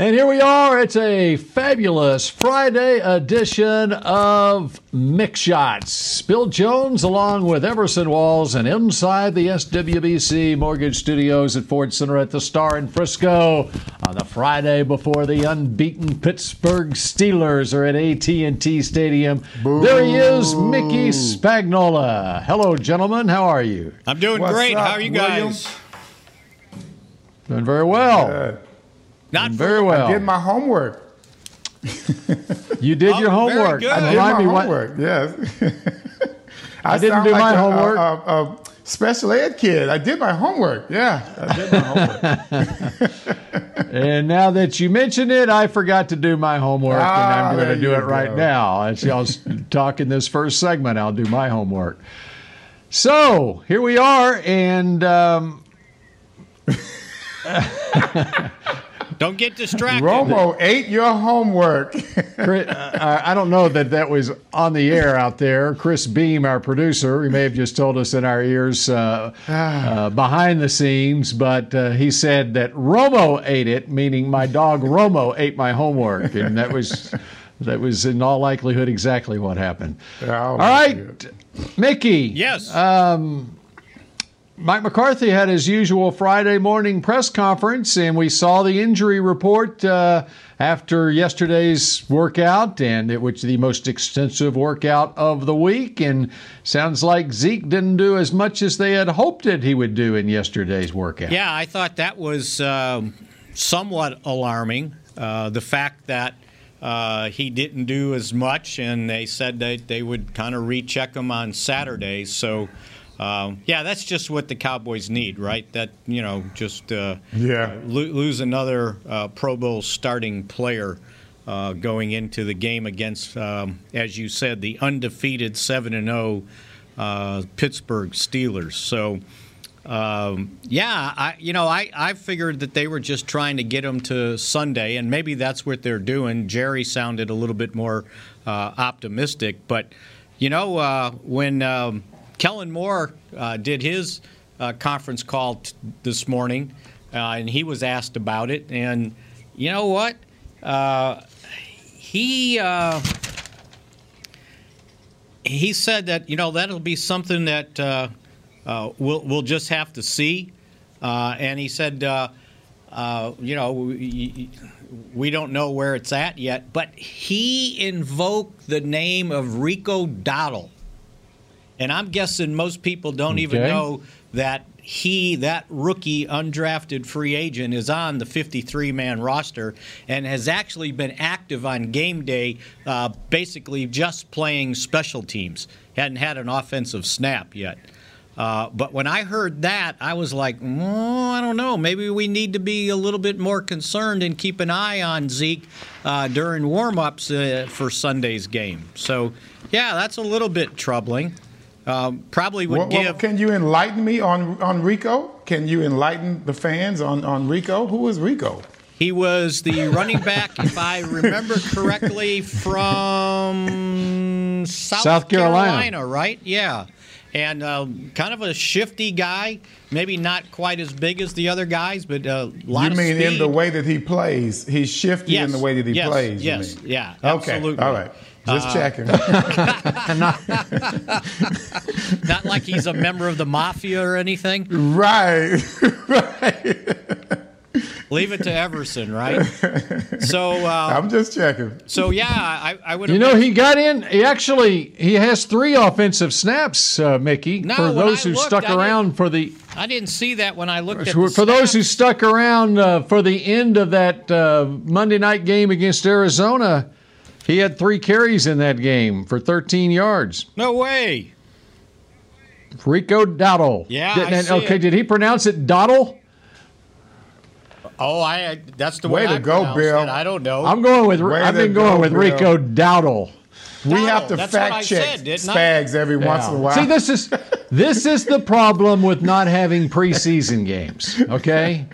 And here we are. It's a fabulous Friday edition of Mick Shots. Bill Jones, along with Everson Walls, and inside the SWBC Mortgage Studios at Ford Center at the Star in Frisco on the Friday before the unbeaten Pittsburgh Steelers are at AT&T Stadium. There he is, Mickey Spagnola. Hello, gentlemen. How are you? I'm doing What's great. up, How are you William? guys? Doing very well. Good. Not Very well. I did my homework. You did Oh, your very homework. good. I did Remind my me what- homework. Yes. I didn't do like my a- homework. A, a, a special ed kid. I did my homework. Yeah, I did my homework. And now that you mention it, I forgot to do my homework, and Ah, I'm going to do you it right now. As y'all s- talk in this first segment, I'll do my homework. So here we are, and um, Don't get distracted. Romo ate your homework. Chris, uh, I don't know that that was on the air out there. Chris Beam, our producer, he may have just told us in our ears uh, uh, behind the scenes, but uh, he said that Romo ate it, meaning my dog Romo ate my homework, and that was that was in all likelihood exactly what happened. Oh, all my Mickey. Yes. Mike McCarthy had his usual Friday morning press conference, and we saw the injury report uh, after yesterday's workout, and it was the most extensive workout of the week. And sounds like Zeke didn't do as much as they had hoped that he would do in yesterday's workout. yeah, I thought that was um, somewhat alarming. Uh, the fact that uh, he didn't do as much, and they said that they would kind of recheck him on Saturday. So, um, yeah, that's just what the Cowboys need, right? That you know, just uh, Yeah. lo- lose another uh, Pro Bowl starting player. Uh, going into the game against, um, as you said, the undefeated seven and zero uh, Pittsburgh Steelers. So, um, yeah, I you know I, I figured that they were just trying to get him to Sunday, and maybe that's what they're doing. Jerry sounded a little bit more uh, optimistic, but you know uh, when um, Kellen Moore uh, did his uh, conference call t- this morning, uh, and he was asked about it, and you know what, uh, he. Uh, he said that you know that'll be something that we'll we'll just have to see. And he said, you know, we, we don't know where it's at yet, but he invoked the name of Rico Dowdle. And I'm guessing most people don't even know that he, that rookie undrafted free agent, is on the 53 man roster and has actually been active on game day, uh, basically just playing special teams. Hadn't had an offensive snap yet. Uh, but when I heard that, I was like, oh, I don't know. Maybe we need to be a little bit more concerned and keep an eye on Zeke uh, during warm-ups uh, for Sunday's game. So, yeah, that's a little bit troubling. Um, probably would What- what- give. can you enlighten me on, on Rico? Can you enlighten the fans on, on Rico? Who is Rico? He was the running back, if I remember correctly, from South, South Carolina. right? Yeah. And uh, kind of a shifty guy, maybe not quite as big as the other guys, but a lot you of mean in the way that he plays? He's shifty in the way that he yes, plays. you yes, mean? yeah, Okay. absolutely. All right. Just Uh, checking. Not not like he's a member of the mafia or anything. right. right. Leave it to Everson, right? So, uh, I'm just checking. so yeah, I, I would. You know, he got in. He actually he has three offensive snaps, uh, Mickey. No, for those I who looked, stuck I around for the I didn't see that when I looked at for, the for those who stuck around uh, for the end of that uh, Monday night game against Arizona. He had three carries in that game for 13 yards. No way. Rico Dowdle. Yeah, Did, I and- see okay, it. did he pronounce it Dowdle? Oh, I that's the Way way, to I go, Bill. it. I don't know. I'm going with. Way I've to been going go, with Bill. Rico Dowdle. We have to That's what I fact check said. Spags every once in a while. See, this is this is the problem with not having preseason games. Okay,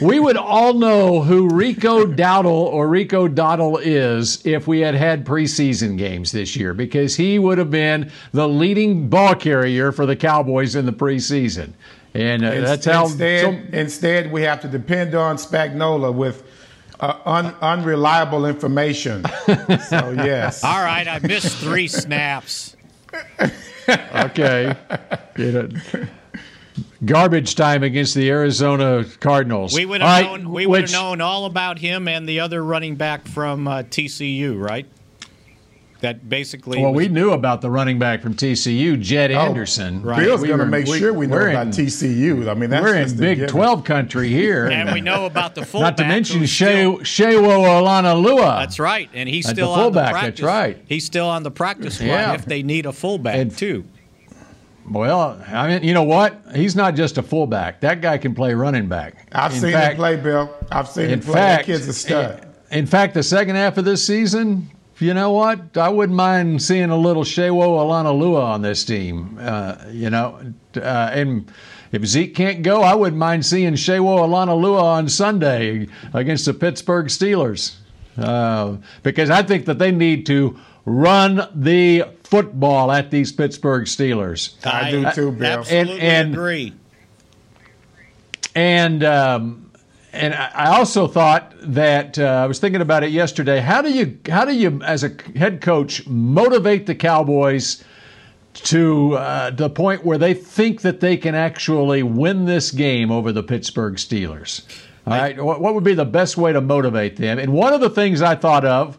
we would all know who Rico Dowdle or Rico Dowdle is if we had had preseason games this year, because he would have been the leading ball carrier for the Cowboys in the preseason, and uh, that's how. instead, so- instead, we have to depend on Spagnola with uh, un, unreliable information. so yes, All right, I missed three snaps. okay, You know, garbage time against the Arizona Cardinals. We would All have right, known. We would have known all about him and the other running back from uh, TCU, right? That basically. Well, was- we knew about the running back from TCU, Jed Oh, Anderson. Bill's We going to make we- sure we know about in- TCU. I mean, that's We're just in a Big given. 12 country here. and we know about the fullback. Not to mention who's Shea, still- Sewo Olonilua. That's right, and he's At the still on the practice. that's right. He's still on the practice squad Yeah. if they need a fullback And- too. Well, I mean, you know what? He's not just a fullback. That guy can play running back. I've In seen fact- him play, Bill. I've seen him play. fact, that kid's a stud. In fact, the second half of this season, you know what? I wouldn't mind seeing a little Sewo Olonilua on this team. Uh, you know, uh, and if Zeke can't go, I wouldn't mind seeing Sewo Olonilua on Sunday against the Pittsburgh Steelers. Uh, because I think that they need to run the football at these Pittsburgh Steelers. I do too, Bill. Absolutely And- and- agree. And um, and I also thought that uh, I was thinking about it yesterday. How do you how do you as a head coach motivate the Cowboys to uh, the point where they think that they can actually win this game over the Pittsburgh Steelers? All right, what, what would be the best way to motivate them? And one of the things I thought of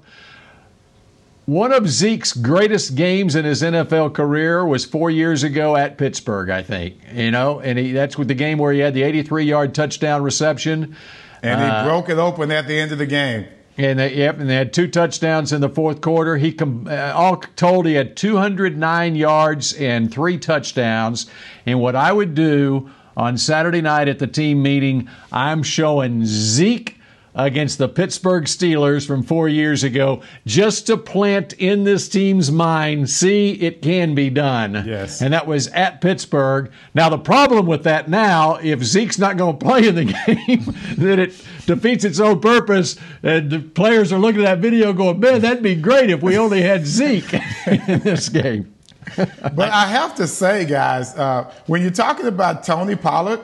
one of Zeke's greatest games in his NFL career was four years ago at Pittsburgh, I think. You know, and he, that's with the game where he had the 83-yard touchdown reception, and he broke it open at the end of the game. and they, yep, and they had two touchdowns in the fourth quarter. He com- uh, all told he had 209 yards and three touchdowns. And what I would do on Saturday night at the team meeting, I'm showing Zeke against the Pittsburgh Steelers from four years ago, just to plant in this team's mind, see, it can be done. Yes. And that was at Pittsburgh. Now, the problem with that now, if Zeke's not going to play in the game, then it defeats its own purpose. And the players are looking at that video going, man, that'd be great if we only had Zeke in this game. But I have to say, guys, uh, when you're talking about Tony Pollard,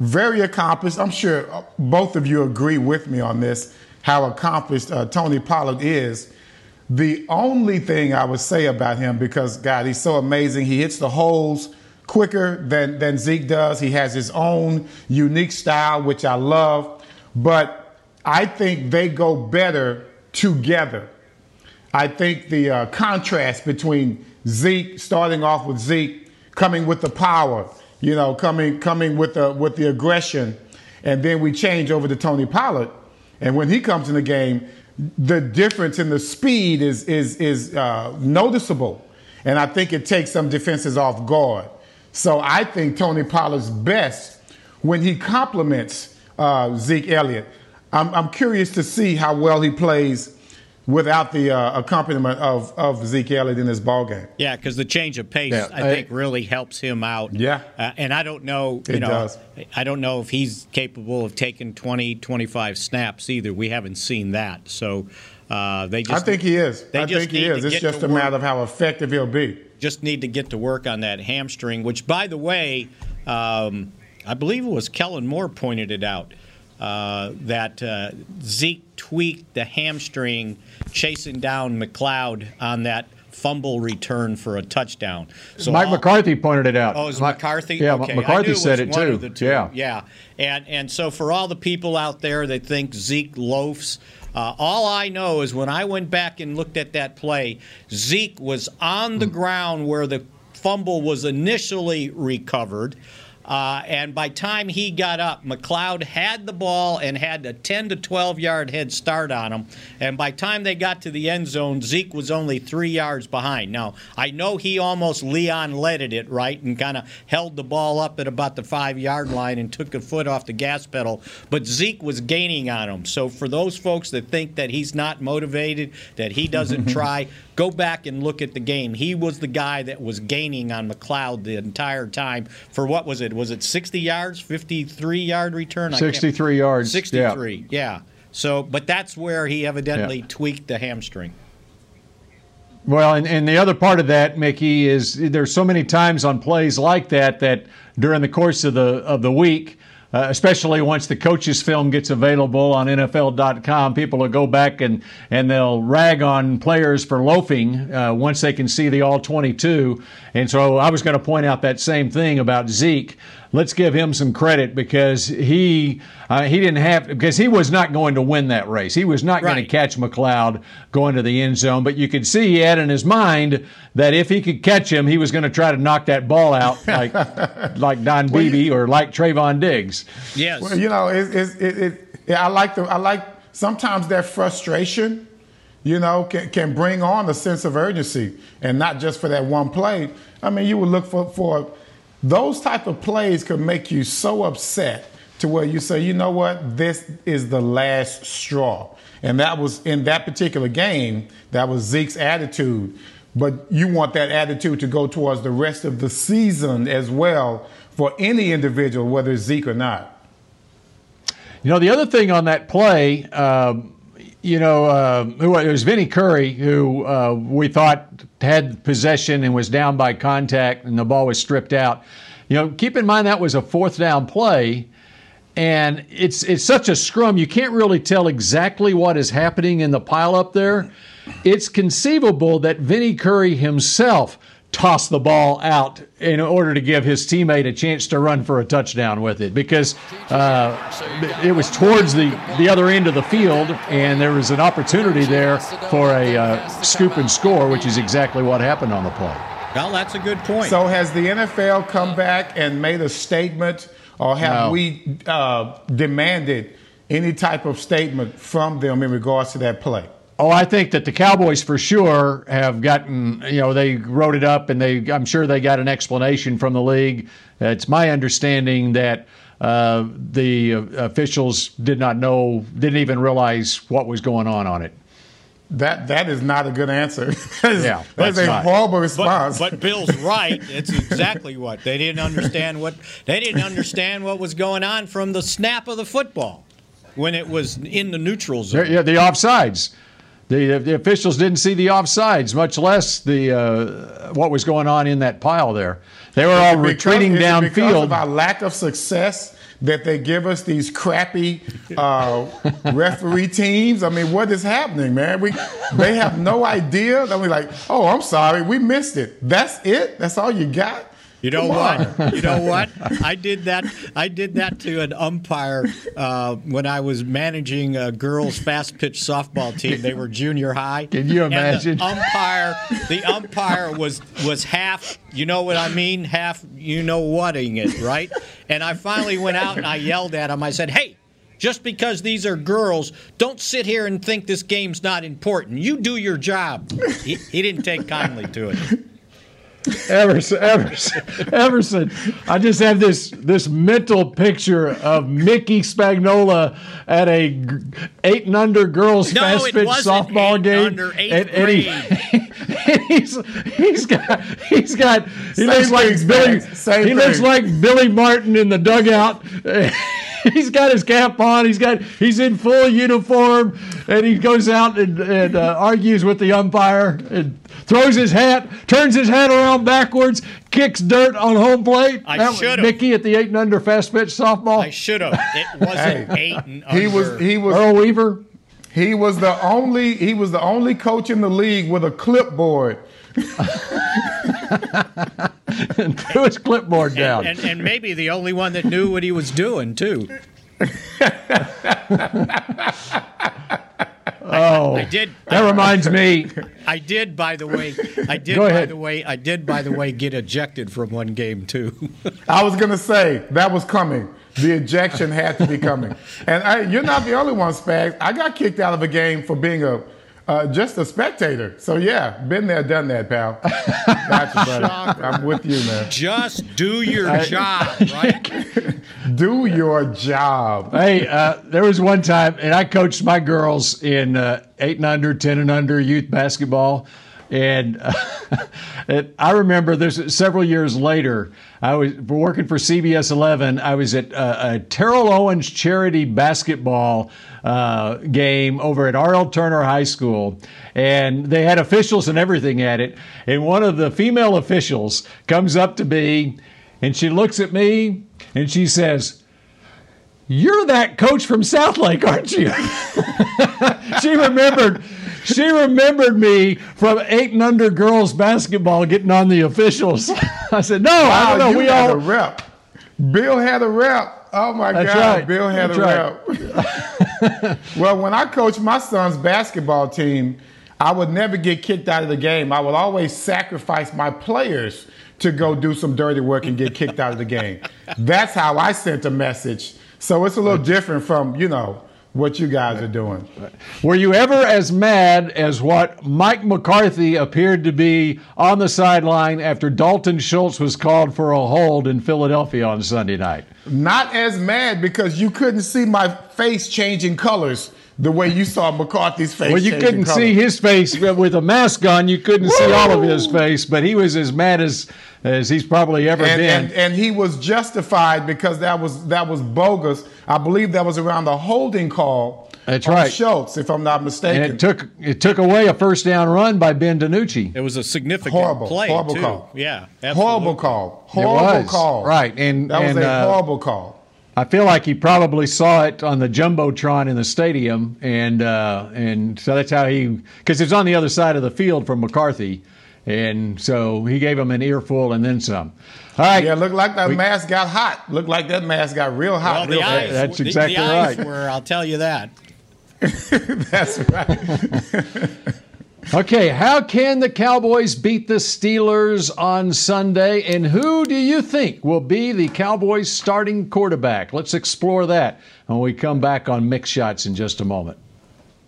very accomplished. I'm sure uh, both of you agree with me on this, how accomplished uh, Tony Pollard is. The only thing I would say about him, because God, he's so amazing. He hits the holes quicker than, than Zeke does. He has his own unique style, which I love. But I think they go better together. I think the uh, contrast between Zeke starting off with Zeke coming with the power, you know, coming coming with the with the aggression, and then we change over to Tony Pollard, and when he comes in the game, the difference in the speed is is is uh, noticeable, and I think it takes some defenses off guard. So I think Tony Pollard's best when he complements uh, Zeke Elliott. I'm, I'm curious to see how well he plays without the uh, accompaniment of, of Zeke Elliott in this ball game. Yeah, because the change of pace, Yeah, I think, really helps him out. Yeah. Uh, and I don't know, you It know, does. I don't know if he's capable of taking 20, 25 snaps either. We haven't seen that. So uh, they just I think he is. I think he is. It's just a work. matter of how effective he'll be. just need to get to work on that hamstring, which, by the way, um, I believe it was Kellen Moore pointed it out uh, that uh, Zeke tweaked the hamstring chasing down McLeod on that fumble return for a touchdown. So Mike all- McCarthy pointed it out. Oh, it was Mike- McCarthy? Yeah, okay. McCarthy knew said it too. of the two. Yeah. yeah. And and so for all the people out there that think Zeke loafs, uh, all I know is when I went back and looked at that play, Zeke was on the Hmm. ground where the fumble was initially recovered. Uh, and by time he got up, McLeod had the ball and had a 10 to 12 yard head start on him. And by time they got to the end zone, Zeke was only three yards behind. Now I know he almost Leon leaded it right and kind of held the ball up at about the five yard line and took a foot off the gas pedal, but Zeke was gaining on him. So for those folks that think that he's not motivated, that he doesn't try, go back and look at the game. He was the guy that was gaining on McLeod the entire time for what was it? Was it 60 yards, 53 yard return? 63 yards. 63, yeah. yeah. So, but that's where he evidently yeah. tweaked the hamstring. Well, and, and the other part of that, Mickey, is there's so many times on plays like that that during the course of the of the week, uh, especially once the coaches' film gets available on NFL.com, people will go back and, and they'll rag on players for loafing uh, once they can see the all 22. And so I was going to point out that same thing about Zeke let's give him some credit because he uh, he didn't have because he was not going to win that race. He was not right. going to catch McLeod going to the end zone. But you could see he had in his mind that if he could catch him, he was going to try to knock that ball out like like Don well, Beebe or like Trevon Diggs. Yes. Well, you know, it, it, it, it, I like the I like sometimes that frustration. You know, can, can bring on a sense of urgency, and not just for that one play. I mean, you would look for for those type of plays could make you so upset to where you say, you know what, this is the last straw. And that was in that particular game, that was Zeke's attitude. But you want that attitude to go towards the rest of the season as well for any individual, whether it's Zeke or not. You know, the other thing on that play, um, you know, uh, who, it was Vinny Curry who uh, we thought had possession and was down by contact, and the ball was stripped out. You know, keep in mind that was a fourth down play, and it's it's such a scrum you can't really tell exactly what is happening in the pile up there. It's conceivable that Vinny Curry himself toss the ball out in order to give his teammate a chance to run for a touchdown with it because uh, it was towards the, the other end of the field and there was an opportunity there for a uh, scoop and score, which is exactly what happened on the play. Well, that's a good point. So has the NFL come back and made a statement or have no. we uh, demanded any type of statement from them in regards to that play? Oh, I think that the Cowboys for sure have gotten, you know, they wrote it up and they, I'm sure they got an explanation from the league. It's my understanding that uh, the officials did not know, didn't even realize what was going on on it. That that is not a good answer. that is, yeah, that's a not. horrible response. But, but Bill's right. It's exactly what they didn't understand. What they didn't understand what was going on from the snap of the football when it was in the neutral zone. Yeah, the offsides. The, the officials didn't see the offsides, much less the uh, what was going on in that pile there. They were all because, retreating downfield. Because of our lack of success that they give us these crappy uh, referee teams. I mean, what is happening, man? We they have no idea. Then we like, oh, I'm sorry, we missed it. That's it. That's all you got. You know what? You know what? I did that. I did that to an umpire uh, when I was managing a girls' fast pitch softball team. They were junior high. Can you imagine? The umpire, the umpire was was half. You know what I mean? Half. You know whating it, right? And I finally went out and I yelled at him. I said, "Hey." Just because these are girls, don't sit here and think this game's not important. You do your job. He, he didn't take kindly to it. Everson, Everson, Everson. I just have this this mental picture of Mickey Spagnola at a eight and under girls no, fast pitch softball game. Under eighth and, and he, he's he's got he's got he Same looks like Billy. Same he thing. looks like Billy Martin in the dugout. he's got his cap on. He's got he's in full uniform, and he goes out and, and uh, argues with the umpire and throws his hat, turns his hat around backwards, kicks dirt on home plate. I should have. Mickey at the eight and under fast pitch softball. I should have. It wasn't hey, eight and under. He was he was Earl Weaver. He was the only he was the only coach in the league with a clipboard. and threw his clipboard down. And, and, and maybe the only one that knew what he was doing too. oh I did. That reminds me. I did, by the way. I did, Go by the way. I did, by the way, get ejected from one game too. I was going to say that was coming. The ejection had to be coming. And I, you're not the only one, Spags. I got kicked out of a game for being a uh, just a spectator. So yeah, been there, done that, pal. Gotcha, buddy. I'm with you, man. Just do your job, right? Do your job. Hey, uh, there was one time, and I coached my girls in uh, eight and under, ten and under youth basketball, and, uh, and I remember this several years later. I was working for CBS 11. I was at uh, a Terrell Owens charity basketball uh, game over at R.L. Turner High School, and they had officials and everything at it. And one of the female officials comes up to me, and she looks at me, and she says. You're that coach from Southlake, aren't you? she remembered. She remembered me from eight and under girls basketball getting on the officials. I said, "No, I don't know. We had all a rep. Bill had a rep. Oh my That's God, right. Bill had That's a rep. well, when I coached my son's basketball team, I would never get kicked out of the game. I would always sacrifice my players to go do some dirty work and get kicked out of the game. That's how I sent a message. So it's a little different from, you know, what you guys are doing. Were you ever as mad as what Mike McCarthy appeared to be on the sideline after Dalton Schultz was called for a hold in Philadelphia on Sunday night? Not as mad because you couldn't see my face changing colors the way you saw McCarthy's face. Well, you couldn't see his face with a mask on. You couldn't see all of his face, but he was as mad as as he's probably ever and, been. and, and he was justified because that was that was bogus. I believe that was around the holding call. That's on right. Schultz, if I'm not mistaken. And it took it took away a first down run by Ben DiNucci. It was a significant Horrible, play horrible too. call. Yeah, horrible absolutely. call. It Horrible was, call. right, and- that was and, a uh, horrible call. I feel like he probably saw it on the jumbotron in the stadium, and uh, and so that's how he because it's on the other side of the field from McCarthy, and so he gave him an earful and then some. All right, Yeah, looked like that mask got hot. Looked like that mask got real Well, hot. the real eyes. That's exactly the eyes right. Were I'll tell you that. That's right. Okay, how can the Cowboys beat the Steelers on Sunday? And who do you think will be the Cowboys starting quarterback? Let's explore that when we come back on Mick Shots in just a moment.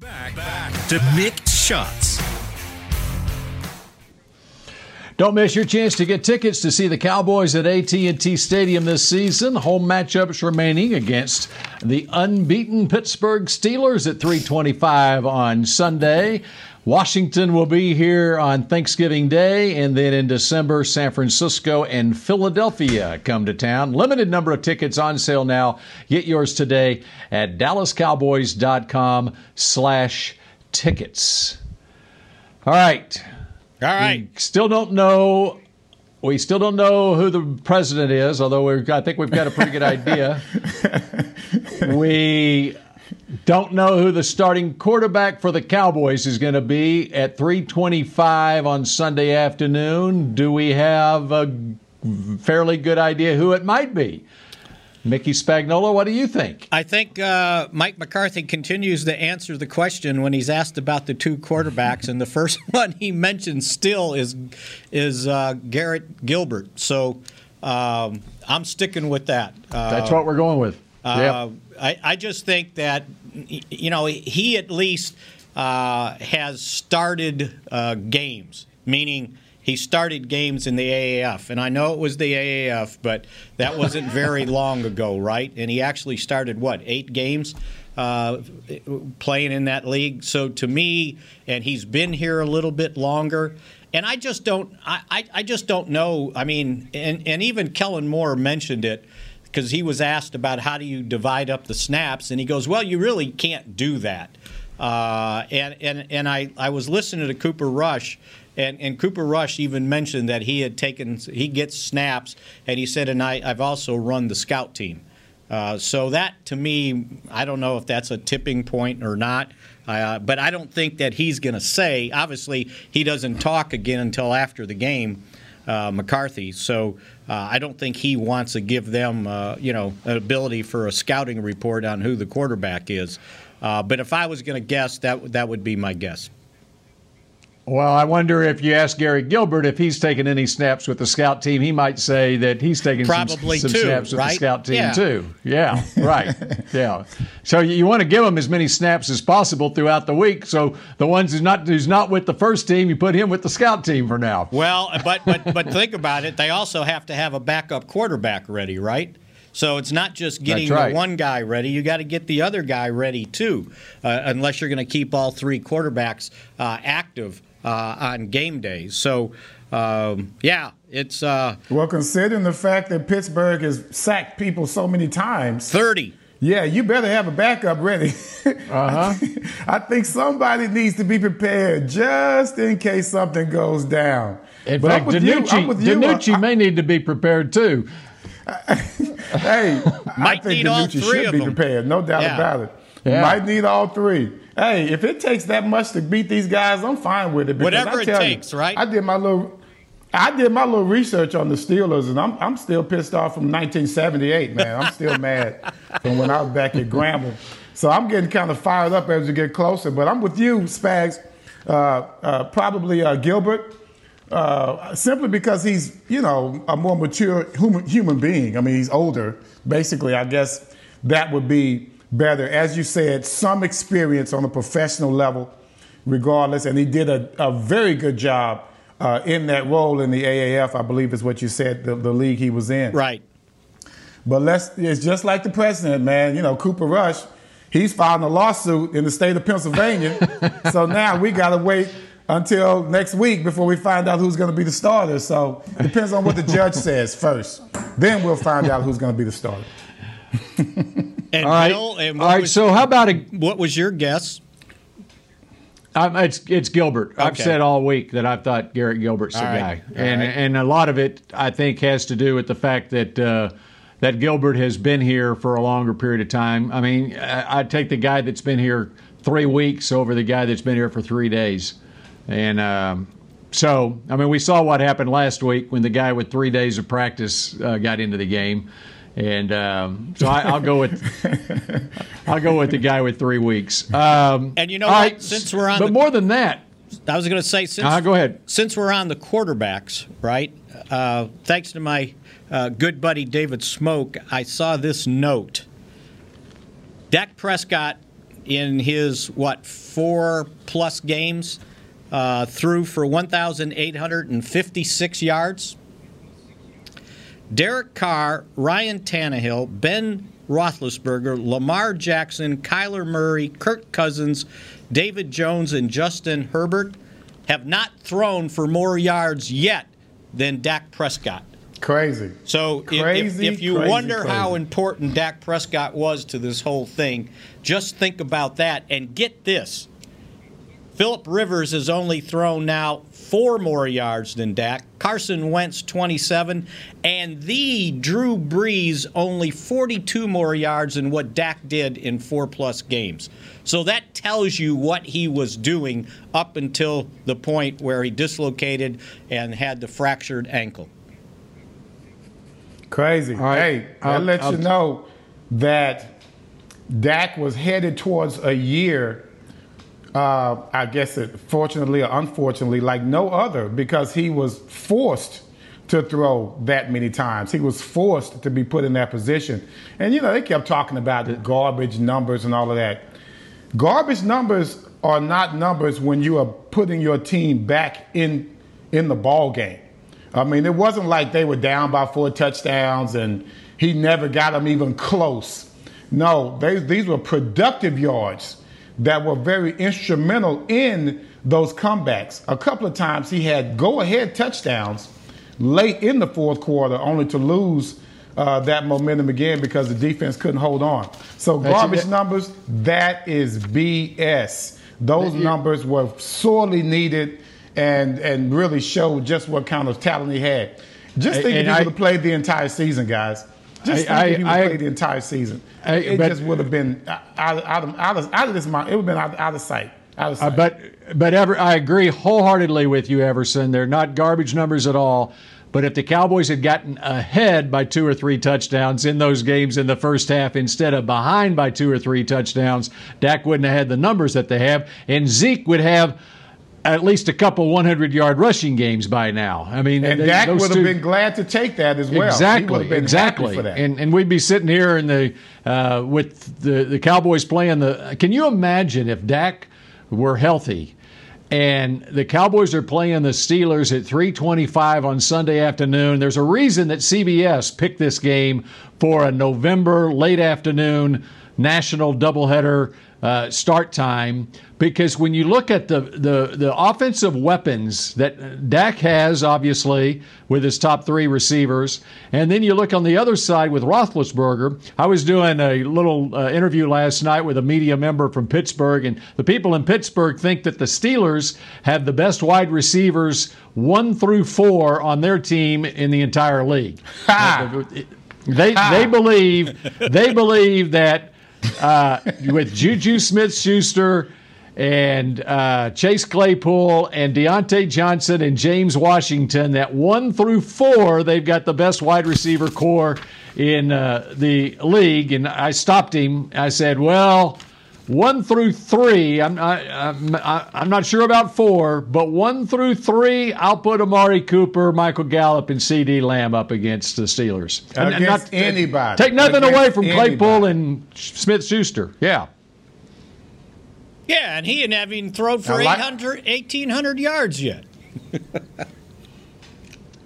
To Mixed Shots. Don't miss your chance to get tickets to see the Cowboys at AT&T Stadium this season. Home matchups remaining against the unbeaten Pittsburgh Steelers at 325 on Sunday. Washington will be here on Thanksgiving Day, and then in December, San Francisco and Philadelphia come to town. Limited number of tickets on sale now. Get yours today at DallasCowboys.com slash tickets. All right. All right. We still don't know. We still don't know who the president is, although I think we've got a pretty good idea. we don't know who the starting quarterback for the Cowboys is going to be at 3:25 on Sunday afternoon. Do we have a fairly good idea who it might be? Mickey Spagnola, what do you think? I think uh, Mike McCarthy continues to answer the question when he's asked about the two quarterbacks, and the first one he mentions still is is uh, Garrett Gilbert. So um, I'm sticking with that. Uh, That's what we're going with. Uh, I, I, just think that you know he at least uh, has started uh, games, meaning he started games in the AAF. And I know it was the AAF, but that wasn't very long ago, right? And he actually started, what, eight games? Uh, playing in that league. So to me, and he's been here a little bit longer. And I just don't, I, I just don't know. I mean, and, and even Kellen Moore mentioned it because he was asked about how do you divide up the snaps, and he goes, "Well, you really can't do that." Uh, and and and I I was listening to Cooper Rush, and, and Cooper Rush even mentioned that he had taken he gets snaps, and he said, and I, I've also run the scout team. Uh, so that to me, I don't know if that's a tipping point or not. Uh, but I don't think that he's going to say. Obviously, he doesn't talk again until after the game, uh, McCarthy. So uh, I don't think he wants to give them, uh, you know, an ability for a scouting report on who the quarterback is. Uh, but if I was going to guess, that that would be my guess. Well, I wonder if you ask Gary Gilbert if he's taken any snaps with the scout team, he might say that he's taken Probably some, some snaps with right? the scout team yeah. too. Yeah, right. yeah. So you want to give him as many snaps as possible throughout the week. So the ones who's not who's not with the first team, you put him with the scout team for now. Well, but but but think about it. They also have to have a backup quarterback ready, right? So it's not just getting right. the one guy ready; you got to get the other guy ready too, uh, unless you're going to keep all three quarterbacks uh, active uh, on game days. So, um, yeah, it's. Uh, well, considering the fact that Pittsburgh has sacked people so many times 30. Yeah, you better have a backup ready. uh huh. I think somebody needs to be prepared just in case something goes down. In but fact, DiNucci, DiNucci may need to be prepared too. hey, Might I think need all DiNucci three should of be them. prepared, no doubt Yeah. about it. Yeah. Might need all three. Hey, if it takes that much to beat these guys, I'm fine with it. Whatever it tell you, takes, right? I did my little. I did my little research on the Steelers, and I'm, I'm still pissed off from 1978, man. I'm still mad from when I was back at Grambling. So I'm getting kind of fired up as we get closer. But I'm with you, Spags. Uh, uh, probably uh, Gilbert, uh, simply because he's, you know, a more mature human, human being. I mean, he's older. Basically, I guess that would be better. As you said, some experience on a professional level, regardless. And he did a, a very good job uh, in that role in the AAF, I believe is what you said, the, the league he was in. Right. But let's, it's just like the president, man. You know, Cooper Rush, he's filing a lawsuit in the state of Pennsylvania. so now we got to wait until next week before we find out who's going to be the starter. So it depends on what the judge says first. Then we'll find out who's going to be the starter. And All right. Bill, and All right. was, So how about a what was your guess? Um, it's it's Gilbert. I've said all week that I thought Garrett Gilbert's the right. guy, All and right. and a lot of it I think has to do with the fact that uh, that Gilbert has been here for a longer period of time. I mean, I, I take the guy that's been here three weeks over the guy that's been here for three days, and um, so I mean we saw what happened last week when the guy with three days of practice uh, got into the game. And um, so I, I'll go with I'll go with the guy with three weeks. Um, And you know right, Since we're on but the- more than that, I was going to say since Uh, go ahead. since we're on the quarterbacks, right? Uh, thanks to my uh, good buddy David Smoke, I saw this note. Dak Prescott, in his what four plus games, uh, threw for 1,856 yards. Derek Carr, Ryan Tannehill, Ben Roethlisberger, Lamar Jackson, Kyler Murray, Kirk Cousins, David Jones and Justin Herbert have not thrown for more yards yet than Dak Prescott. Crazy. So crazy, if, if, you crazy, wonder crazy. how important Dak Prescott was to this whole thing, just think about that and get this. Philip Rivers has only thrown now four more yards than Dak. Carson Wentz 27, and the Drew Brees only 42 more yards than what Dak did in four plus games. So that tells you what he was doing up until the point where he dislocated and had the fractured ankle. Crazy. right. Hey, I'll- that lets I'll- you know that Dak was headed towards a year. Uh, I guess it, fortunately or unfortunately, like no other, because he was forced to throw that many times. He was forced to be put in that position. And you know, they kept talking about the garbage numbers and all of that. Garbage numbers are not numbers when you are putting your team back in in the ball game. I mean, it wasn't like they were down by four touchdowns and he never got them even close. No, they, these were productive yards that were very instrumental in those comebacks. A couple of times he had go ahead touchdowns late in the fourth quarter, only to lose uh, that momentum again because the defense couldn't hold on. So, garbage numbers, that is BS. Those numbers were sorely needed and and really showed just what kind of talent he had. Just And- think if he would have played the entire season, guys. Just I- think if he would I- I- played the entire season. I- it but- just would have been out, of- out, of, out, of, out of this mind. It would have been out, out of sight. Out of Uh, sight. but but ever, I agree wholeheartedly with you, Everson. They're not garbage numbers at all. But if the Cowboys had gotten ahead by two or three touchdowns in those games in the first half instead of behind by two or three touchdowns, Dak wouldn't have had the numbers that they have, and Zeke would have at least a couple 100 yard rushing games by now. I mean, and they- Dak would have two- been glad to take that as well. He would Exactly, have been exactly. happy for that. And and we'd be sitting here in the uh, with the the Cowboys playing the. Can you imagine if Dak were healthy? And the Cowboys are playing the Steelers at 3:25 on Sunday afternoon. There's a reason that CBS picked this game for a November late afternoon national doubleheader uh, start time because when you look at the, the the offensive weapons that Dak has, obviously with his top three receivers, and then you look on the other side with Roethlisberger. I was doing a little uh, interview last night with a media member from Pittsburgh, and the people in Pittsburgh think that the Steelers have the best wide receivers one through four on their team in the entire league. They they believe they believe that uh, with Juju Smith Schuster and uh, Chase Claypool and Diontae Johnson and James Washington, that one through four, they've got the best wide receiver corps in uh, the league. And I stopped him. I said, well, one through three, I'm, I, I'm, I- I'm not sure about four, but one through three, I'll put Amari Cooper, Michael Gallup, and CeeDee Lamb up against the Steelers. And- and Against anybody. Take nothing Against away from Claypool and Smith Schuster. Yeah. Yeah, and he hadn't even thrown for like- 800, 1,800 yards yet.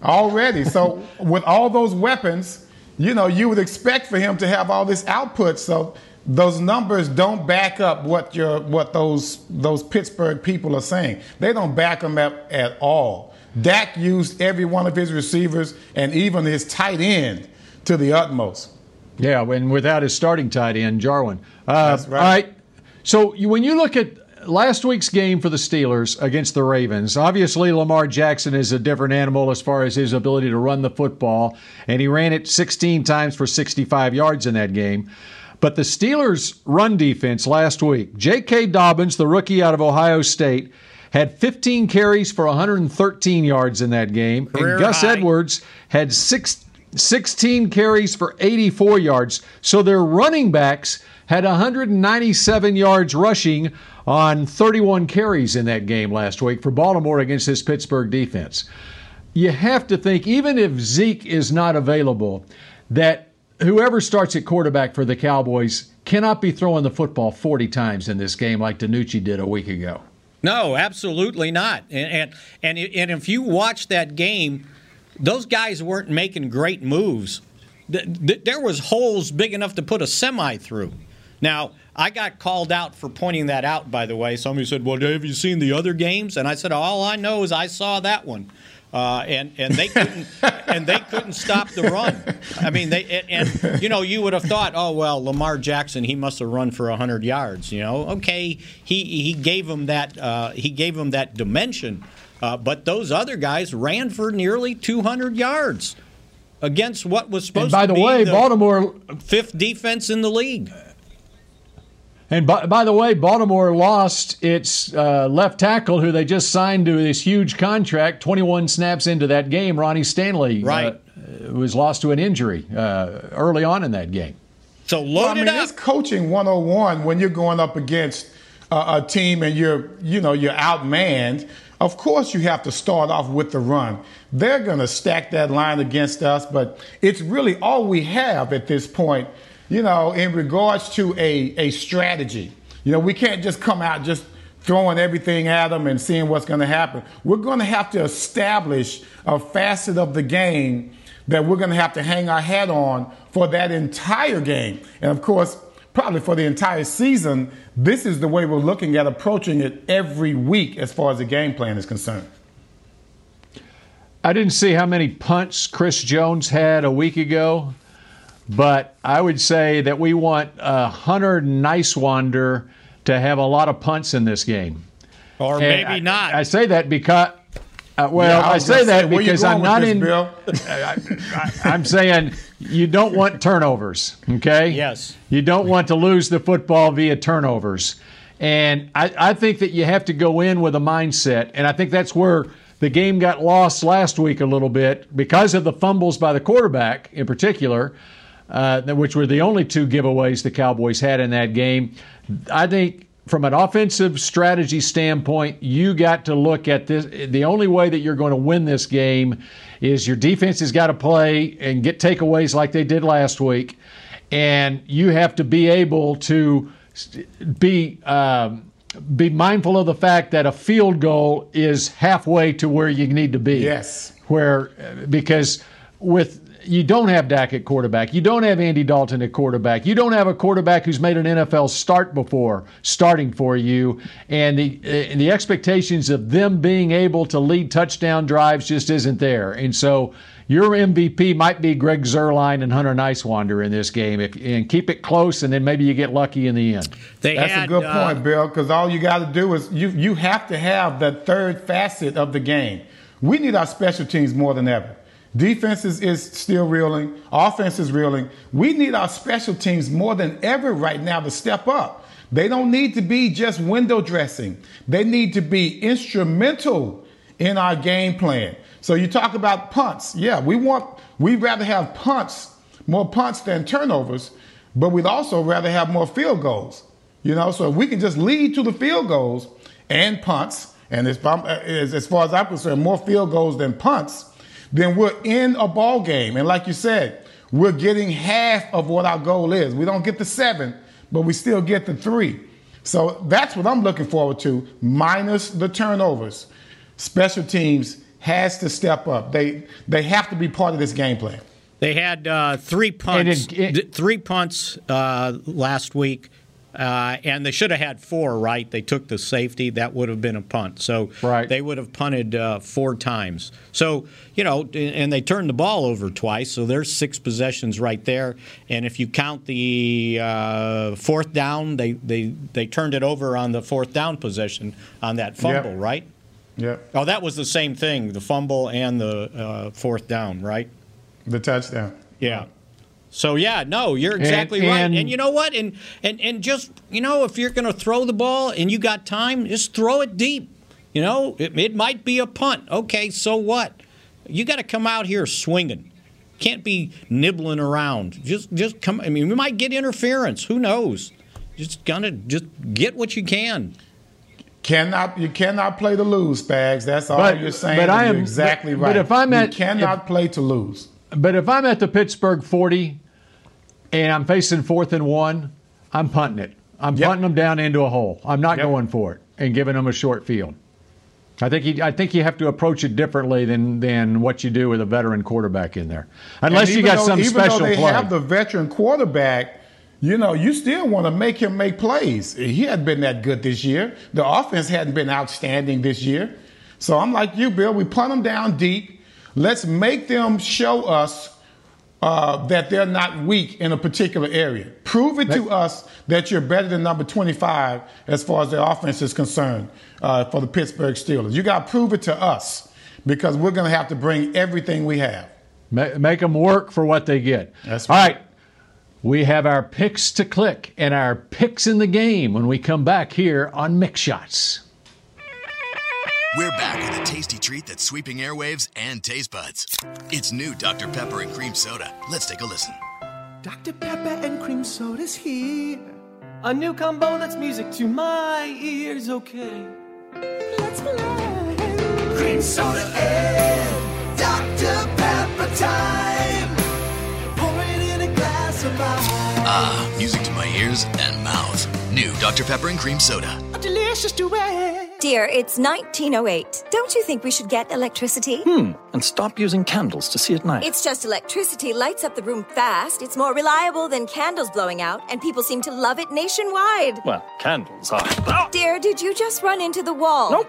already. So with all those weapons, you know, you would expect for him to have all this output. So those numbers don't back up what your what those those Pittsburgh people are saying. They don't back them up at all. Dak used every one of his receivers and even his tight end to the utmost. Yeah, and without his starting tight end, Jarwin. Uh, That's right. All right. So you, when you look at last week's game for the Steelers against the Ravens, obviously Lamar Jackson is a different animal as far as his ability to run the football, and he ran it 16 times for 65 yards in that game. But the Steelers' run defense last week, J.K. Dobbins, the rookie out of Ohio State, had 15 carries for 113 yards in that game. Career and Gus high. Edwards had six, 16 carries for 84 yards. So their running backs had 197 yards rushing on 31 carries in that game last week for Baltimore against this Pittsburgh defense. You have to think, even if Zeke is not available, that whoever starts at quarterback for the Cowboys cannot be throwing the football 40 times in this game like DiNucci did a week ago. No, absolutely not. And and and, if you watch that game, those guys weren't making great moves. Th- th- There was holes big enough to put a semi through. Now, I got called out for pointing that out, by the way. Somebody said, Well, have you seen the other games? And I said, All I know is I saw that one. Uh, and and they couldn't and they couldn't stop the run. I mean, they and, and, you know you would have thought, oh well, Lamar Jackson he must have run for hundred yards. You know, okay, he he gave him that uh, he gave him that dimension, uh, but those other guys ran for nearly two hundred yards against what was supposed and by to the be way, the Baltimore fifth defense in the league. And by, by, the way, Baltimore lost its uh, left tackle, who they just signed to this huge contract. 21 snaps into that game, Ronnie Stanley, uh, right, uh, was lost to an injury uh, early on in that game. So load well, I mean, it up. It's coaching 101 when you're going up against a team and you're, you know, you're outmanned. Of course, you have to start off with the run. They're going to stack that line against us, but it's really all we have at this point you know, in regards to a, a strategy. You know, we can't just come out just throwing everything at them and seeing what's going to happen. We're going to have to establish a facet of the game that we're going to have to hang our hat on for that entire game. And of course, probably for the entire season, this is the way we're looking at approaching it every week as far as the game plan is concerned. I didn't see how many punts Chris Jones had a week ago. But I would say that we want uh, Hunter Niswander to have a lot of punts in this game. Or and maybe I, not. I say that because. Uh, well, yeah, I, I say that say, because I'm not this, in. Bill? I, am saying you don't want turnovers, okay? Yes. You don't want to lose the football via turnovers. And I, I think that you have to go in with a mindset. And I think that's where the game got lost last week a little bit because of the fumbles by the quarterback in particular uh, which were the only two giveaways the Cowboys had in that game. I think from an offensive strategy standpoint, you got to look at this. The only way that you're going to win this game is your defense has got to play and get takeaways like they did last week, and you have to be able to be. Um, be mindful of the fact that a field goal is halfway to where you need to be. Yes. Where because with you don't have Dak at quarterback. You don't have Andy Dalton at quarterback. You don't have a quarterback who's made an NFL start before starting for you, and the and the expectations of them being able to lead touchdown drives just isn't there. And so your MVP might be Greg Zuerlein and Hunter Niswander in this game, if, and keep it close, and then maybe you get lucky in the end. They That's had, a good uh, point, Bill, because all you got to do is you you have to have that third facet of the game. We need our special teams more than ever. Defense is, is still reeling. Offense is reeling. We need our special teams more than ever right now to step up. They don't need to be just window dressing. They need to be instrumental in our game plan. So you talk about punts. Yeah, we want we'd rather have punts, more punts than turnovers, but we'd also rather have more field goals. You know, so if we can just lead to the field goals and punts, and as, uh, as far as I'm concerned, more field goals than punts then we're in a ball game. And like you said, we're getting half of what our goal is. We don't get the seven, but we still get the three. So that's what I'm looking forward to, minus the turnovers. Special teams has to step up. They they have to be part of this game plan. They had uh, three punts, it, it, three punts uh, last week. Uh, and they should have had four, right? They took the safety. That would have been a punt. So right. they would have punted uh, four times. So, you know, and they turned the ball over twice. So there's six possessions right there. And if you count the uh, fourth down, they, they, they turned it over on the fourth down possession on that fumble, yep. right? Yeah. Oh, that was the same thing the fumble and the uh, fourth down, right? The touchdown. Yeah. So yeah, no, you're exactly and, right. And, and you know what? And and and just you know, if you're going to throw the ball and you got time, just throw it deep. You know, it, it might be a punt. Okay, so what? You got to come out here swinging. Can't be nibbling around. Just just come. I mean, we might get interference. Who knows? Just gonna just get what you can. Cannot you cannot play to lose, Spags. That's all but, you're saying. But I am exactly but, right. But if I'm at, you cannot if, play to lose. But if I'm at the Pittsburgh 40 and I'm facing fourth and one, I'm punting it. I'm yep. punting them down into a hole. I'm not yep. going for it and giving them a short field. I think you, I think you have to approach it differently than than what you do with a veteran quarterback in there, unless you got though, some even special though they play. have the veteran quarterback, you know, you still want to make him make plays. He hadn't been that good this year. The offense hadn't been outstanding this year. So I'm like you, Bill. We punt them down deep. Let's make them show us uh, that they're not weak in a particular area. Prove it to us that you're better than number 25 as far as the offense is concerned uh, for the Pittsburgh Steelers. You got to prove it to us because we're going to have to bring everything we have. Make them work for what they get. That's right. All right. We have our picks to click and our picks in the game when we come back here on Mick Shots. We're back with a tasty treat that's sweeping airwaves and taste buds. It's new Dr. Pepper and Cream Soda. Let's take a listen. Dr. Pepper and cream soda's here. A new combo that's music to my ears, okay. Let's play. Cream soda and Dr. Pepper time. Ah, music to my ears and mouth. New Dr. Pepper and Cream Soda. A delicious duet. Dear, it's 1908. Don't you think we should get electricity? Hmm, and stop using candles to see at night. It's just electricity lights up the room fast. It's more reliable than candles blowing out, and people seem to love it nationwide. Well, candles are. Dear, did you just run into the wall? Nope.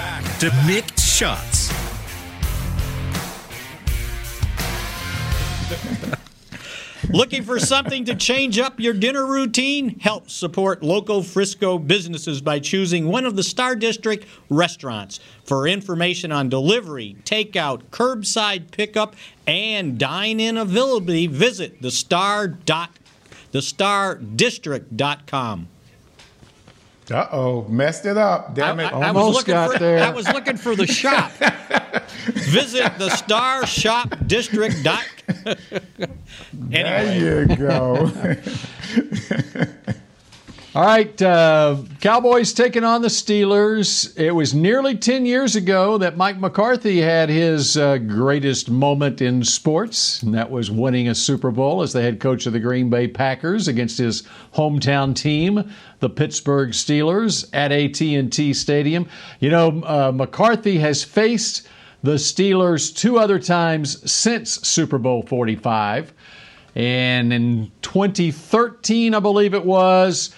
to Mick Shots. Looking for something to change up your dinner routine? Help support local Frisco businesses by choosing one of the Star District restaurants. For information on delivery, takeout, curbside pickup, and dine-in availability, visit the star dot thestardistrict.com. Uh oh, messed it up. Damn it. I, I was looking for, I was looking for the shop. Visit the Star Shop District. Dot. There you go. All right, uh, Cowboys taking on the Steelers. It was nearly 10 years ago that Mike McCarthy had his uh, greatest moment in sports, and that was winning a Super Bowl as the head coach of the Green Bay Packers against his hometown team, the Pittsburgh Steelers, at AT&T Stadium. You know, uh, McCarthy has faced the Steelers two other times since Super Bowl 45. And in 2013, I believe it was,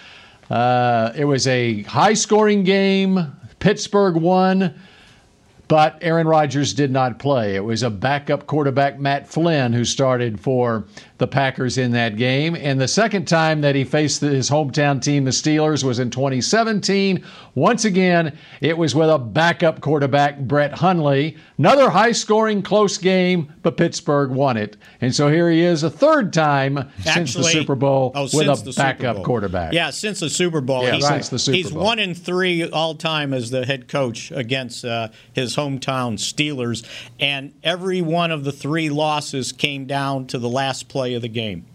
uh, it was a high scoring game. Pittsburgh won, but Aaron Rodgers did not play. It was a backup quarterback, Matt Flynn, who started for the Packers in that game. And the second time that he faced his hometown team, the Steelers, was in 2017. Once again, it was with a backup quarterback, Brett Hundley. Another high scoring, close game, but Pittsburgh won it. And so here he is a third time since the Super Bowl oh, with a backup quarterback. Yeah, since the Super Bowl. Yeah, he's, since the Super he's Bowl. one in three all time as the head coach against uh, his hometown Steelers, and every one of the three losses came down to the last play of the game.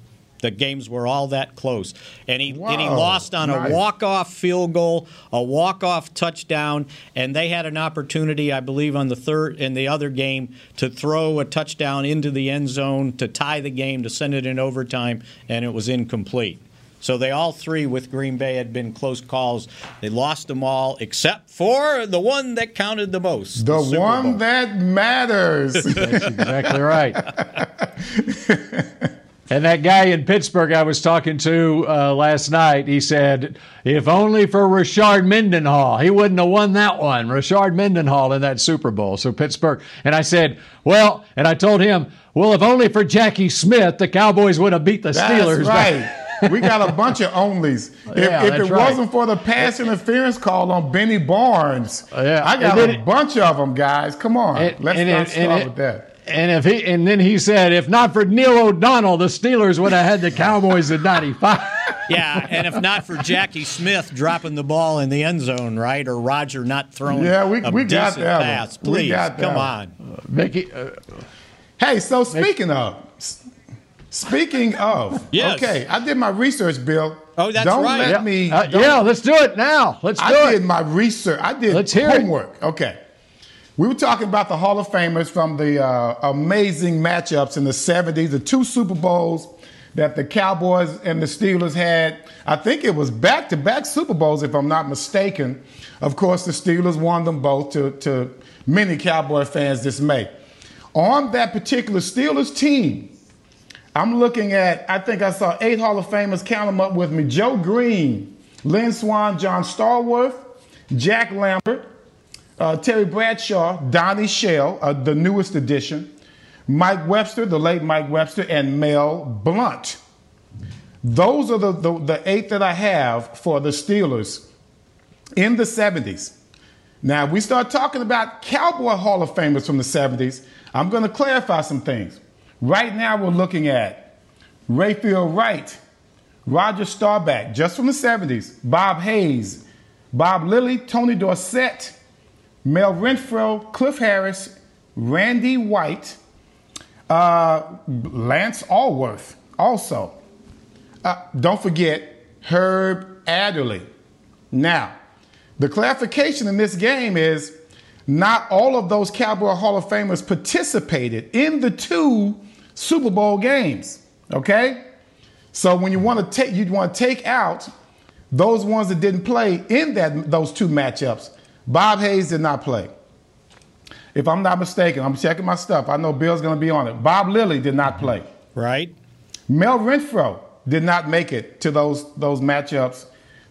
The games were all that close, and he and he lost on nice. a walk-off field goal, a walk-off touchdown, and they had an opportunity, I believe, on the third in the other game to throw a touchdown into the end zone to tie the game to send it in overtime, and it was incomplete. So they all three with Green Bay had been close calls. They lost them all except for the one that counted the most. The Super one Bowl. that matters. That's exactly right. And that guy in Pittsburgh I was talking to uh, last night, he said, if only for Rashard Mendenhall, he wouldn't have won that one. Rashard Mendenhall in that Super Bowl. So Pittsburgh. And I said, well, and I told him, well, if only for Jackie Smith, the Cowboys would have beat the Steelers. That's right. we got a bunch of onlys. If, Yeah, if it right. wasn't for the pass interference call on Benny Barnes, yeah. I got And a bunch of them, guys. Come on. And- Let's not start it- with that. And if he and then he said, if not for Neil O'Donnell, the Steelers would have had the Cowboys in '95. Yeah, and if not for Jackie Smith dropping the ball in the end zone, right, or Roger not throwing Yeah, we- a we got decent that one. pass, We please, got that come one. on. Mickey, uh, Hey, so speaking of, speaking of, Yes. okay, I did my research, Bill. Oh, that's don't right. Let Yeah. me. Uh, don't- yeah, let's do it now. Let's do I it. did my research. I did Let's hear it. homework. Okay. We were talking about the Hall of Famers from the uh, amazing matchups in the 70s, the two Super Bowls that the Cowboys and the Steelers had. I think it was back to back Super Bowls, if I'm not mistaken. Of course, the Steelers won them both to, to many Cowboy fans' dismay. On that particular Steelers team, I'm looking at, I think I saw eight Hall of Famers, count them up with me Joe Greene, Lynn Swann, John Stallworth, Jack Lambert, uh, Terry Bradshaw, Donnie Shell, uh, the newest addition, Mike Webster, the late Mike Webster, and Mel Blount. Those are the, the, the eight that I have for the Steelers in the 70s. Now, if we start talking about Cowboy Hall of Famers from the 70s, I'm going to clarify some things. Right now, we're looking at Rayfield Wright, Roger Staubach, just from the 70s, Bob Hayes, Bob Lilly, Tony Dorsett, Mel Renfro, Cliff Harris, Randy White, uh, Lance Alworth, also. Uh, don't forget Herb Adderley. Now, the clarification in this game is not all of those Cowboy Hall of Famers participated in the two Super Bowl games. Okay? So when you want to take you want to take out those ones that didn't play in that those two matchups. Bob Hayes did not play. If I'm not mistaken, I'm checking my stuff. I know Bill's going to be on it. Bob Lilly did not play. Right. Mel Renfro did not make it to those those matchups.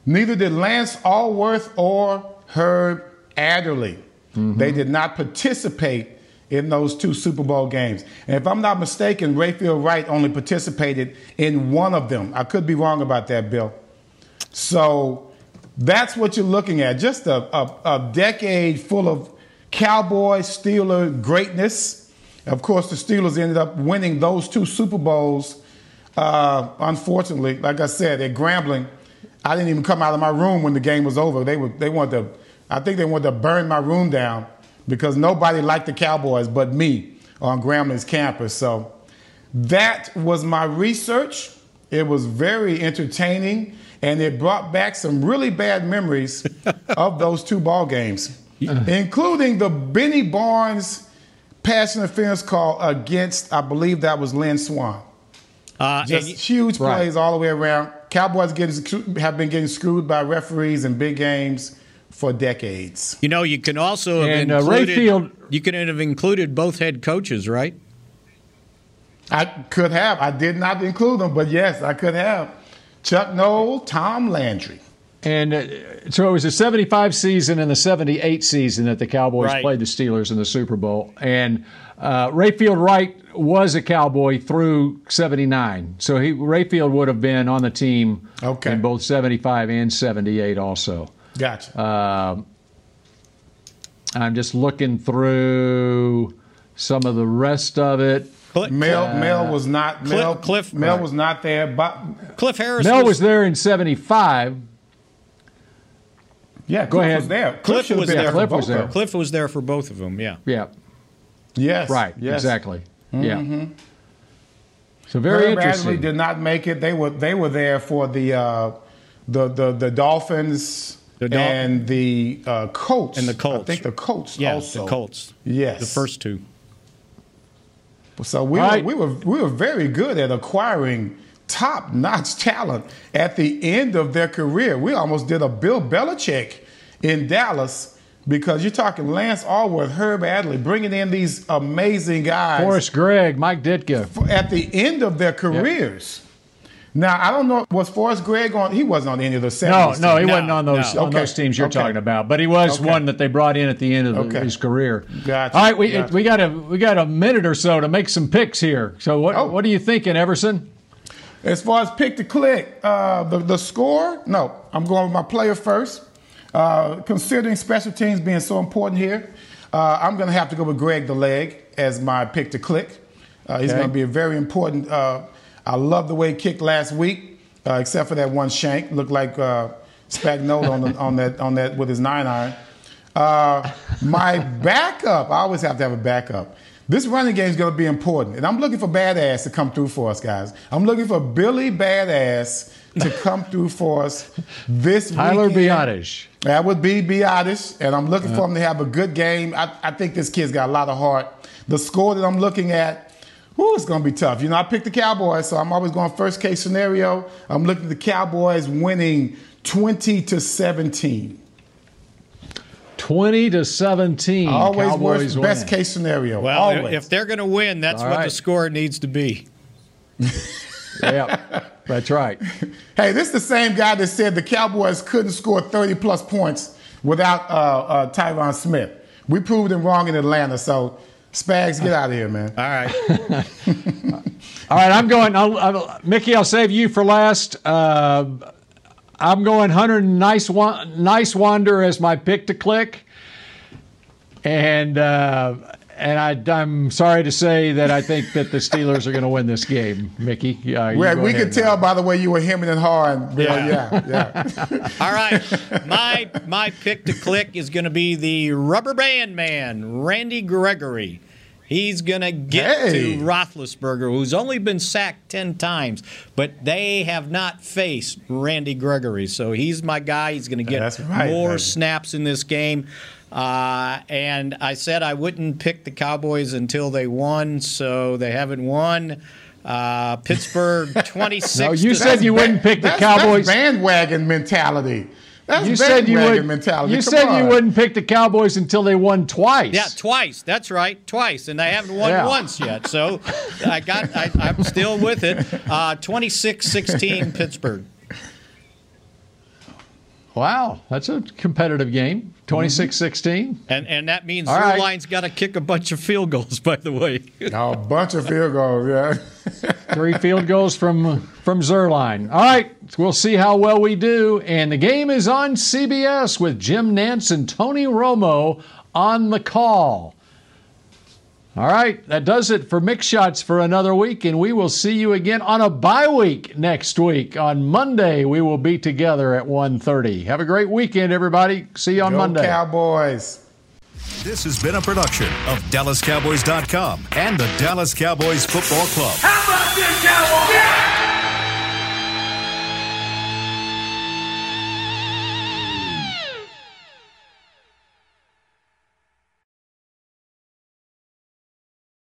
Neither did Lance Alworth or Herb Adderley. Mm-hmm. They did not participate in those two Super Bowl games. And if I'm not mistaken, Rayfield Wright only participated in one of them. I could be wrong about that, Bill. So that's what you're looking at. Just a, a, a decade full of Cowboy Steeler greatness. Of course, the Steelers ended up winning those two Super Bowls. Uh, unfortunately, like I said, at Grambling, I didn't even come out of my room when the game was over. They were they wanted to, I think they wanted to burn my room down because nobody liked the Cowboys but me on Grambling's campus. So that was my research. It was very entertaining, and it brought back some really bad memories of those two ball games, including the Benny Barnes pass interference call against, I believe that was Lynn Swann. Uh, Just and- huge Right. plays all the way around. Cowboys getting have been getting screwed by referees in big games for decades. You know, you can also have And, uh, included. Rayfield- you could have included both head coaches, right? I could have. I did not include them, but yes, I could have. Chuck Noll, Tom Landry. And uh, so it was the 75 season and the 78 season that the Cowboys Right. played the Steelers in the Super Bowl. And uh, Rayfield Wright was a Cowboy through 79. So he Rayfield would have been on the team Okay. in both 75 and 78 also. Gotcha. Um I'm just looking through some of the rest of it. Mel Uh, Mel was not Cliff- Mel Cliff- Mel right. was not there. But Cliff Harris. Mel was there in 75. Yeah, Go Cliff ahead. was there. Cliff should have was been there. for Cliff both was of there. them. Cliff was there for both of them. Yeah. Yeah. Yes. Right. Yes. Exactly. Mhm. Yeah. So very Herb interesting. Adderley did not make it. They were they were there for the uh, the, the the Dolphins The Dol- and the uh, Colts And the Colts. I think the Colts Yeah, also. the Colts. Yes. The first two. So we Right. were, we were we were very good at acquiring top notch talent at the end of their career. We almost did a Bill Belichick in Dallas because you're talking Lance Alworth, Herb Adderley, bringing in these amazing guys. Forrest Gregg, Mike Ditka. At the end of their careers. Yep. Now I don't know. Was Forrest Gregg on? He wasn't on any of the 70s. No, no, he no, wasn't on those no. on okay. those teams you're okay. talking about. But he was okay. one that they brought in at the end of his career. Gotcha. All right, we gotcha. we got a we got a minute or so to make some picks here. So what oh. what are you thinking, Everson? As far as pick to click, uh, the the score. No, I'm going with my player first. Uh, considering special teams being so important here, uh, I'm going to have to go with Greg the Leg as my pick to click. Uh, he's going to be a very important uh, I love the way he kicked last week, uh, except for that one shank. Looked like uh, Spagnuolo on, the, on, that, on that with his nine iron. Uh, my backup, I always have to have a backup. This running game is going to be important. And I'm looking for Badass to come through for us, guys. I'm looking for Billy Badass to come through for us this week. Tyler Biadasz. That would be Biadasz. And I'm looking for him to have a good game. I, I think this kid's got a lot of heart. The score that I'm looking at Ooh, it's going to be tough. You know, I picked the Cowboys, so I'm always going first case scenario. I'm looking at the Cowboys winning 20 to 17. 20 to 17. Always Cowboys best win. case scenario. Well, always. if they're going to win, that's All what right. the score needs to be. yeah, that's right. Hey, this is the same guy that said the Cowboys couldn't score 30 plus points without uh, uh, Tyron Smith. We proved him wrong in Atlanta, so Spags, get out of here, man. All right. All right, I'm going. I'll, I'll, Mickey, I'll save you for last. Uh, I'm going Hunter Nice Nice Wander as my pick to click, and uh, and I, am sorry to say that I think that the Steelers are going to win this game, Mickey. Uh, well, we could tell by the way you were hemming and hawing. Yeah, yeah. yeah. All right, my my pick to click is going to be the rubber band man, Randy Gregory. He's going to get hey. to Roethlisberger, who's only been sacked 10 times, but they have not faced Randy Gregory. So he's my guy. He's going to get right, more baby. snaps in this game. Uh, and I said I wouldn't pick the Cowboys until they won, so they haven't won. Uh, Pittsburgh 26. no, you said you wouldn't pick the Cowboys. bandwagon mentality. That's you said you would. Mentality. You Come said on. you wouldn't pick the Cowboys until they won twice. Yeah, twice. That's right, twice, and they haven't won yeah. once yet. So I got. I, am still with it. Uh, 26-16 Pittsburgh. Wow, that's a competitive game. 26-16. Mm-hmm. And and that means All Zuerlein's right. got to kick a bunch of field goals, by the way. a bunch of field goals, yeah. Three field goals from from Zerline. All right, we'll see how well we do. And the game is on CBS with Jim Nantz and Tony Romo on the call. All right, that does it for Mick Shots for another week, and we will see you again on a bye week next week. On Monday, we will be together at 1.30. Have a great weekend, everybody. See you on Go Monday. Cowboys. This has been a production of DallasCowboys.com and the Dallas Cowboys Football Club. How about this, Cowboys? Yeah!